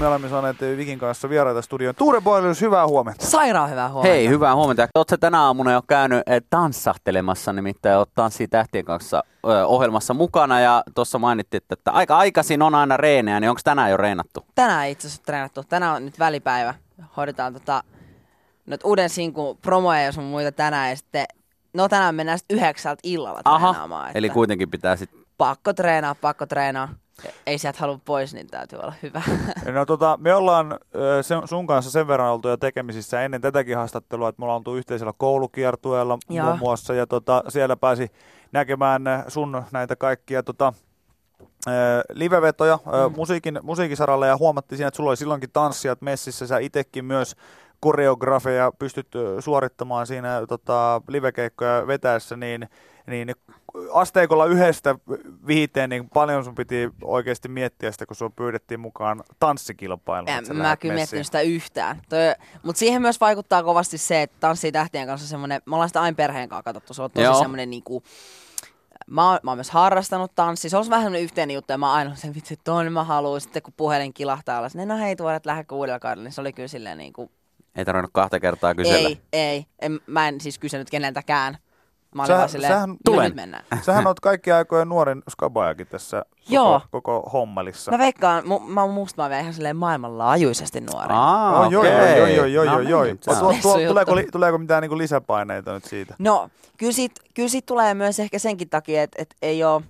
Me olemme saaneet Vikin kanssa vieraita studioon. Tuure Boilus, hyvää huomenta. Sairaan hyvää huomenta. Hei, hyvää huomenta. Oletko tänä aamuna jo käynyt eh, tanssahtelemassa, nimittäin olet Tanssii tähtien kanssa ohjelmassa mukana ja tuossa mainittiin, että aika aikaisin on aina reenejä, niin onko tänään jo reenattu? Tänään itse asiassa treenattu. Tänään on nyt välipäivä. Hoidetaan tota, nyt uuden sinkun promoja ja sun muita tänään ja sitten No tänään mennään sitten yhdeksältä illalla Aha, treenaamaan. Että eli kuitenkin pitää sitten... Pakko treenaa, pakko treenaa. Ei sieltä halua pois, niin täytyy olla hyvä. No tota, me ollaan sen, sun kanssa sen verran oltu jo tekemisissä ennen tätäkin haastattelua, että me ollaan oltu yhteisellä koulukiertueella Joo. muun muassa, ja tota, siellä pääsi näkemään sun näitä kaikkia tota, livevetoja mm. musiikin, musiikisaralla ja huomattiin siinä, että sulla oli silloinkin tanssijat messissä, sä itsekin myös koreografeja pystyt suorittamaan siinä tota, livekeikkoja vetäessä, niin, niin asteikolla yhdestä viiteen, niin paljon sun piti oikeasti miettiä sitä, kun sun pyydettiin mukaan tanssikilpailuun. En, mä kyllä miettinyt sitä yhtään. Mutta siihen myös vaikuttaa kovasti se, että tanssii tähtien kanssa semmoinen, me ollaan sitä aina perheen kanssa katsottu, se on tosi semmoinen niinku, mä oon, mä oon myös harrastanut tanssia. Se on vähän semmoinen yhteinen juttu ja mä aina sen vitsi, että ton mä haluan. Sitten kun puhelin kilahtaa alas, niin no hei tuoret lähdekö uudella kaudella, niin se oli kyllä silleen niin kuin ei tarvinnut kahta kertaa kysellä. Ei, ei. En, mä en siis kysynyt keneltäkään. Mä olin Sä, silleen, sähän, tulen. nyt mennään. Sähän oot kaikki aikojen nuorin skabajakin tässä Joo. koko, koko hommalissa. Mä veikkaan, mu, mä musta mä vielä ihan silleen maailmanlaajuisesti nuori. Aa, oh, joo, joo, joo, joo, joo, joo, joo. Tuo, tuo, tuleeko, tuleeko mitään niinku lisäpaineita nyt siitä? No, kyllä siitä, kyllä siitä tulee myös ehkä senkin takia, että, että ei ole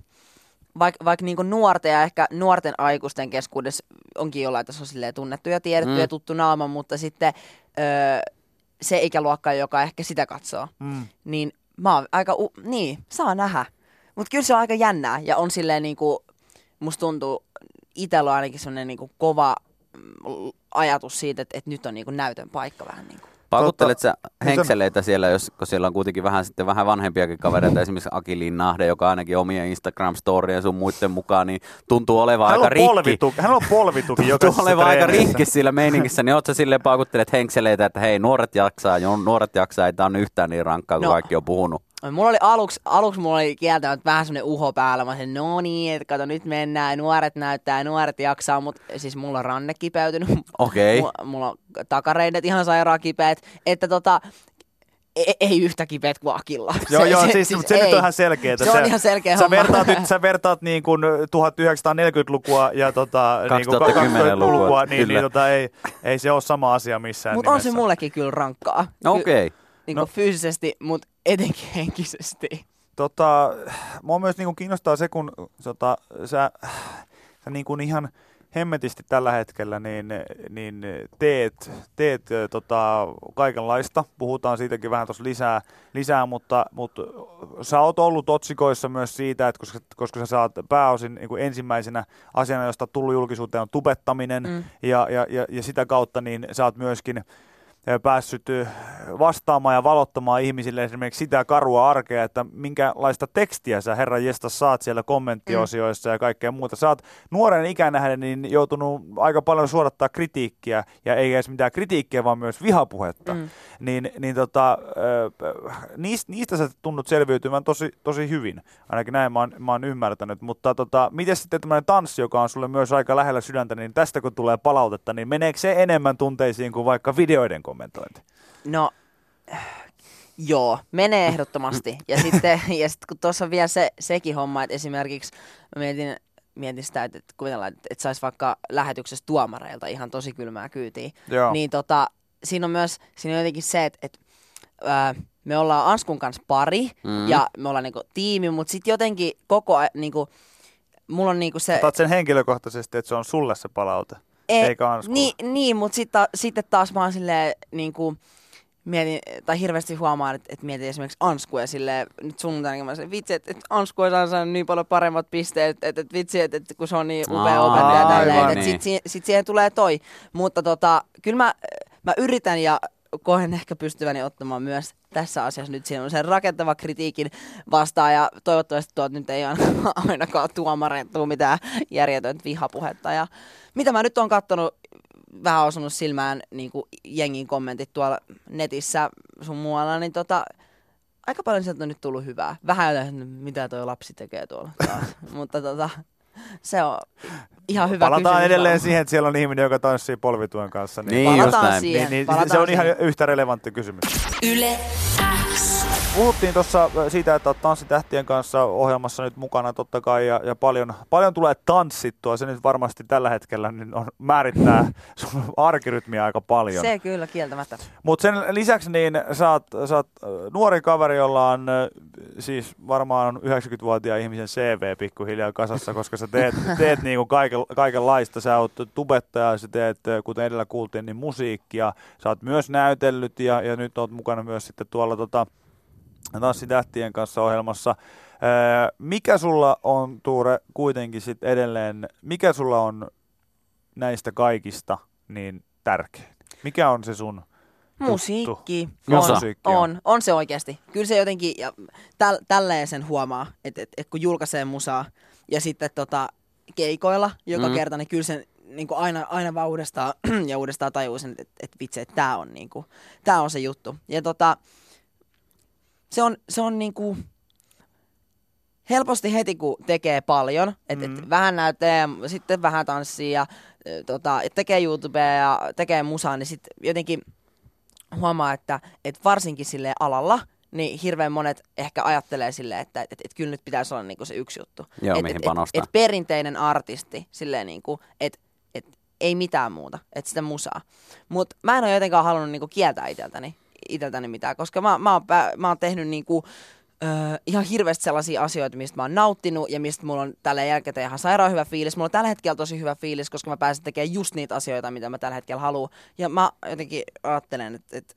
vaikka vaik niin nuorten ja ehkä nuorten aikuisten keskuudessa onkin jollain tasolla tunnettu ja tiedetty mm. ja tuttu naama, mutta sitten öö, se ikäluokka, joka ehkä sitä katsoo, mm. niin mä oon aika, u- niin, saa nähdä. Mutta kyllä se on aika jännää ja on silleen niin kuin, musta tuntuu, itsellä on ainakin sellainen niin kuin kova mm, ajatus siitä, että, että nyt on niin kuin näytön paikka vähän niin kuin. Paukuttelet sä henkseleitä siellä, jos, kun siellä on kuitenkin vähän, sitten vähän vanhempiakin kavereita, esimerkiksi Aki Linnahde, joka ainakin omien Instagram-storien sun muiden mukaan, niin tuntuu olevan hän aika rikki. Polvituki, hän on polvituki Tuntuu olevan aika rikki sillä meiningissä, niin oot sä silleen paukuttelet henkseleitä, että hei, nuoret jaksaa, nuoret jaksaa, ei tää on yhtään niin rankkaa kuin no. kaikki on puhunut. Mulla oli aluksi, aluksi mulla oli kieltämättä vähän semmoinen uho päällä. Mä sanoin, no niin, että kato nyt mennään, nuoret näyttää, nuoret jaksaa, mutta siis mulla on ranne kipeytynyt. Okei. Okay. Mulla, mulla, on takareidet ihan sairaan kipeät. Että tota, ei, ei yhtä kipeät kuin Akilla. Joo, se, joo, se, siis, siis se, se nyt on ihan selkeää. Se, se on ihan selkeä sä vertaat, nyt, sä vertaat niin kuin 1940-lukua ja tota, 2010-lukua, niin, niin, niin tota, ei, ei se ole sama asia missään Mutta on se mullekin kyllä rankkaa. Okei. Okay. Niin no. fyysisesti, mutta etenkin henkisesti. Tota, mua myös niin kuin kiinnostaa se, kun tota, sä, sä niin kuin ihan hemmetisti tällä hetkellä niin, niin teet, teet tota, kaikenlaista. Puhutaan siitäkin vähän tuossa lisää, lisää mutta, mutta sä oot ollut otsikoissa myös siitä, että koska, koska sä saat pääosin niin kuin ensimmäisenä asiana, josta tullut julkisuuteen on tubettaminen mm. ja, ja, ja, ja sitä kautta niin sä oot myöskin päässyt vastaamaan ja valottamaan ihmisille esimerkiksi sitä karua arkea, että minkälaista tekstiä sä herra Jesta saat siellä kommenttiosioissa mm. ja kaikkea muuta. Sä oot nuoren ikänähden niin joutunut aika paljon suodattaa kritiikkiä ja ei edes mitään kritiikkiä, vaan myös vihapuhetta. Mm. Niin, niin tota, niistä, niistä sä tunnut selviytymään tosi, tosi hyvin. Ainakin näin mä oon, mä oon ymmärtänyt. Mutta tota, miten sitten tämmöinen tanssi, joka on sulle myös aika lähellä sydäntä, niin tästä kun tulee palautetta, niin meneekö se enemmän tunteisiin kuin vaikka videoiden kommentointi? No, joo, menee ehdottomasti. Ja sitten, ja sitten kun tuossa on vielä se, sekin homma, että esimerkiksi mietin, mietin sitä, että, että kuvitellaan, että, että saisi vaikka lähetyksessä tuomareilta ihan tosi kylmää kyytiä. Joo. Niin tota, siinä on myös siinä on jotenkin se, että, että ää, me ollaan Anskun kanssa pari mm. ja me ollaan niinku tiimi, mutta sitten jotenkin koko ajan, niinku, mulla on niinku se... Otat sen henkilökohtaisesti, että se on sulle se palaute, e, eikä Anskulle. Niin, niin mutta sitten sit taas mä oon silleen, niinku, mietin, tai hirveästi huomaan, että, että mietin esimerkiksi Anskuja silleen, nyt sunnuntaina, mä sanoin, vitsi, että, että Ansku on saanut niin paljon paremmat pisteet, että, että, että vitsi, että, että kun se on niin upea opettaja tälleen, että niin. sitten sit siihen tulee toi. Mutta tota, kyllä mä, mä yritän ja koen ehkä pystyväni ottamaan myös tässä asiassa nyt sen rakentava kritiikin vastaan ja toivottavasti tuot nyt ei ainakaan tuomareittua mitään järjetöntä vihapuhetta. Ja mitä mä nyt on katsonut vähän osunut silmään niin kuin jengin kommentit tuolla netissä sun muualla, niin tota, aika paljon sieltä on nyt tullut hyvää. Vähän mitä toi lapsi tekee tuolla taas. Mutta tota, Se on ihan hyvä Palataan kysymys. edelleen siihen, että siellä on ihminen, joka tanssii polvituen kanssa. Niin, Niin, just Palataan näin. siihen. niin, niin palataan se on siihen. ihan yhtä relevantti kysymys. Yle. Puhuttiin tuossa siitä, että olet Tanssitähtien kanssa ohjelmassa nyt mukana totta kai ja, ja paljon, paljon tulee tanssittua. Se nyt varmasti tällä hetkellä niin on, määrittää sun arkirytmiä aika paljon. Se kyllä kieltämättä. Mutta sen lisäksi niin sä oot, sä oot äh, nuori kaveri, jolla on äh, siis varmaan 90-vuotiaan ihmisen CV pikkuhiljaa kasassa, koska sä teet, teet niinku kaiken, kaikenlaista. Sä oot tubettaja, sä teet, äh, kuten edellä kuultiin, niin musiikkia. Sä oot myös näytellyt ja, ja nyt oot mukana myös sitten tuolla tota, Tanssitähtien kanssa ohjelmassa. Mikä sulla on, Tuure, kuitenkin sit edelleen, mikä sulla on näistä kaikista niin tärkein? Mikä on se sun Musiikki. Musa. On, Musiikki on. on, on se oikeasti. Kyllä se jotenkin, ja täl, tälleen sen huomaa, että et, et kun julkaisee musaa ja sitten tota, keikoilla joka Mm. mm. kerta, niin kyllä sen niin kuin aina, aina vaan uudestaan ja uudestaan tajuu sen, että et, vitsi, että tämä on, niin kuin, tää on se juttu. Ja tota, se on, se on niin kuin, helposti heti kun tekee paljon, että Mm. et vähän näyttää, sitten vähän tanssia ja tota, et tekee YouTubea ja tekee musaa, niin sitten jotenkin huomaa, että, että varsinkin sille alalla, niin hirveän monet ehkä ajattelee silleen, että et, et, et kyllä nyt pitäisi olla niinku se yksi juttu. Joo, et, mihin et, panostaa. Et, et perinteinen artisti, silleen niinku, että et, ei mitään muuta, että sitä musaa. Mutta mä en ole jotenkaan halunnut niinku kieltää iteltäni, iteltäni mitään, koska mä, mä, oon, mä oon tehnyt niinku, Öö, ihan hirveästi sellaisia asioita, mistä mä oon nauttinut ja mistä mulla on tällä jälkeen ihan sairaan hyvä fiilis. Mulla on tällä hetkellä tosi hyvä fiilis, koska mä pääsen tekemään just niitä asioita, mitä mä tällä hetkellä haluan. Ja mä jotenkin ajattelen, että, että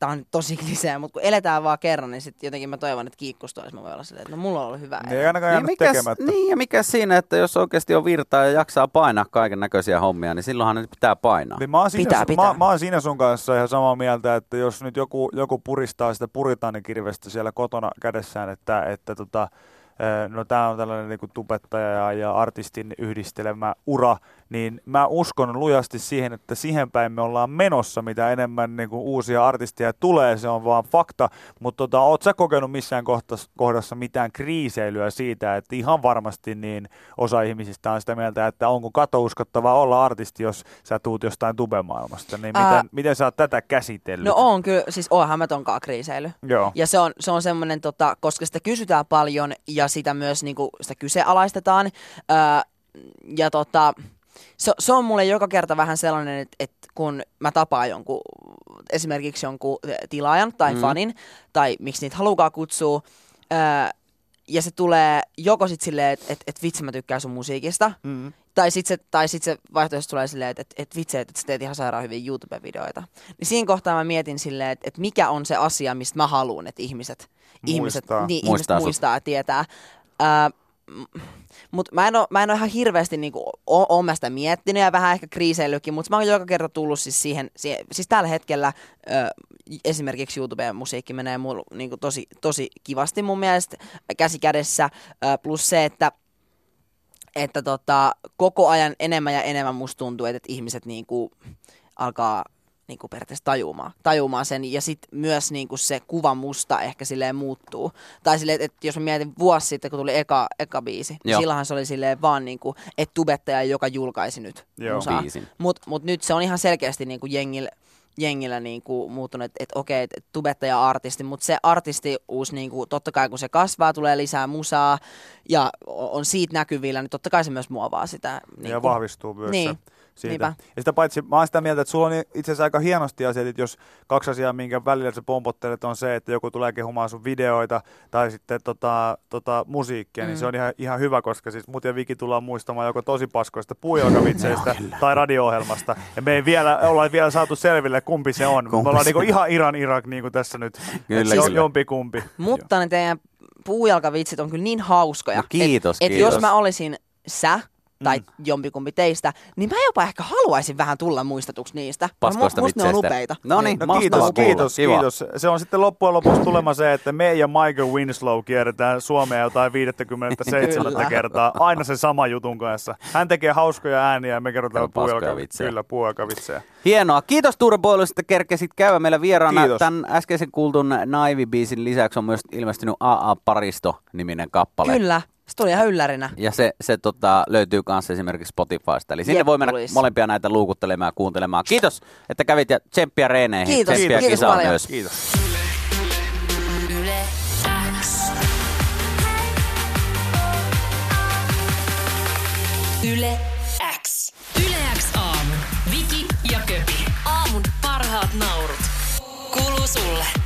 tää on tosi klisee, mutta kun eletään vaan kerran, niin sitten jotenkin mä toivon, että kiikkustoissa mä voin olla silleen, että no mulla on ollut hyvä Ne ei ainakaan Niin mikäs, tekemättä. niin, ja mikä siinä, että jos oikeasti on virtaa ja jaksaa painaa kaiken näköisiä hommia, niin silloinhan ne pitää painaa. Niin mä, oon siinä, Pitää, Mä, pitää. mä oon siinä sun kanssa ihan samaa mieltä, että jos nyt joku, joku puristaa sitä puritaanikirvestä siellä kotona kädessään, että, että tota, no tämä on tällainen niin tubettaja ja, ja artistin yhdistelemä ura, niin mä uskon lujasti siihen, että siihen päin me ollaan menossa, mitä enemmän niin kuin uusia artisteja tulee, se on vaan fakta, mutta tota, oot sä kokenut missään kohdassa, kohdassa mitään kriiseilyä siitä, että ihan varmasti niin osa ihmisistä on sitä mieltä, että onko katouskottavaa olla artisti, jos sä tuut jostain tubemaailmasta, niin miten, Ää, miten sä oot tätä käsitellyt? No on kyllä, siis onhan mä tonkaan kriiseily. Joo. Ja se on, se on semmoinen, tota, koska sitä kysytään paljon ja sitä myös niinku, sitä kyseenalaistetaan. Öö, ja tota, se, se on mulle joka kerta vähän sellainen, että, että kun mä tapaan jonkun, esimerkiksi jonkun tilaajan tai Mm. fanin, tai miksi niitä halukaa kutsua, öö, ja se tulee joko sitten silleen, että et, et vitsi mä tykkään sun musiikista, Mm. tai sitten se, tai sit se vaihtoehto tulee silleen, että et, et vitsi, että sä teet ihan sairaan hyviä YouTube-videoita. Niin siinä kohtaa mä mietin silleen, että et mikä on se asia, mistä mä haluan, että ihmiset, ihmiset, Muistaa. niin, Muistaa ihmiset muistaa ja tietää. Ää, mutta mä en mä en oo ihan hirveästi niinku, o- oon mä sitä miettinyt ja vähän ehkä kriiseillytkin, mutta mä oon joka kerta tullut siis siihen, siihen siis tällä hetkellä ö, esimerkiksi YouTubeen musiikki menee mulla niinku tosi, tosi kivasti mun mielestä käsi kädessä, ö, plus se, että että tota, koko ajan enemmän ja enemmän musta tuntuu, että, että ihmiset niinku alkaa niinku periaatteessa tajumaan, tajumaan sen. Ja sitten myös niinku se kuva musta ehkä silleen muuttuu. Tai silleen, että, että jos mä mietin vuosi sitten, kun tuli eka, eka biisi, Joo. niin silloinhan se oli silleen vaan niinku, että tubettaja, joka julkaisi nyt Joo. musaa. Mutta mut nyt se on ihan selkeästi niinku jengillä, jengillä niinku muuttunut, että et, okei, että et tubettaja artisti, mutta se artistius, niinku, totta kai kun se kasvaa, tulee lisää musaa ja on siitä näkyvillä, niin totta kai se myös muovaa sitä. Niinku, Ja vahvistuu myös Niin. se siitä. Niinpä. Ja sitä paitsi, mä oon sitä mieltä, että sulla on itse asiassa aika hienosti asiat, että jos kaksi asiaa, minkä välillä sä pompottelet, on se, että joku tulee kehumaan sun videoita tai sitten tota, tota, musiikkia, mm. niin Mm. se on ihan, ihan hyvä, koska siis mut ja Viki tullaan muistamaan joko tosi paskoista puujalkavitseistä tai radio-ohjelmasta. Ja me ei vielä, olla vielä saatu selville, kumpi se on. Kumpi me ollaan se niinku on. ihan Iran Irak niinku tässä nyt. Kyllä, Et se on kyllä. jompi kumpi. Mutta ne teidän puujalkavitsit on kyllä niin hauskoja. No kiitos, et, et kiitos. jos mä olisin sä tai Mm. jompikumpi teistä, niin mä jopa ehkä haluaisin vähän tulla muistetuksi niistä. Paskoista Musta ne on upeita. No niin, No kiitos, kiitos, Kiva. kiitos. Se on sitten loppujen lopuksi tulema se, että me ja Michael Winslow kierretään Suomea jotain 57 Kyllä. kertaa, aina sen sama jutun kanssa. Hän tekee hauskoja ääniä ja me kerrotaan Kerro paskoja puujalka, vitsejä. kyllä, puujalkavitsejä. Hienoa. Kiitos Tuure Boilu, että kerkesit käydä meillä vieraana. Kiitos. Tämän äskeisen kuultun Naivi-biisin lisäksi on myös ilmestynyt AA Paristo-niminen kappale. Kyllä, se tuli ihan yllärinä. Ja se, se tota, löytyy myös esimerkiksi Spotifysta. Eli sinne voi mennä molempia näitä luukuttelemaan ja kuuntelemaan. Kiitos, että kävit ja tsemppiä reeneihin. Kiitos. Tsemppiä kiitos, kisaa kiitos myös. Kiitos. Yle X. Yle X aamu. Viki ja Köpi. Aamun parhaat naurut. Kuuluu sulle.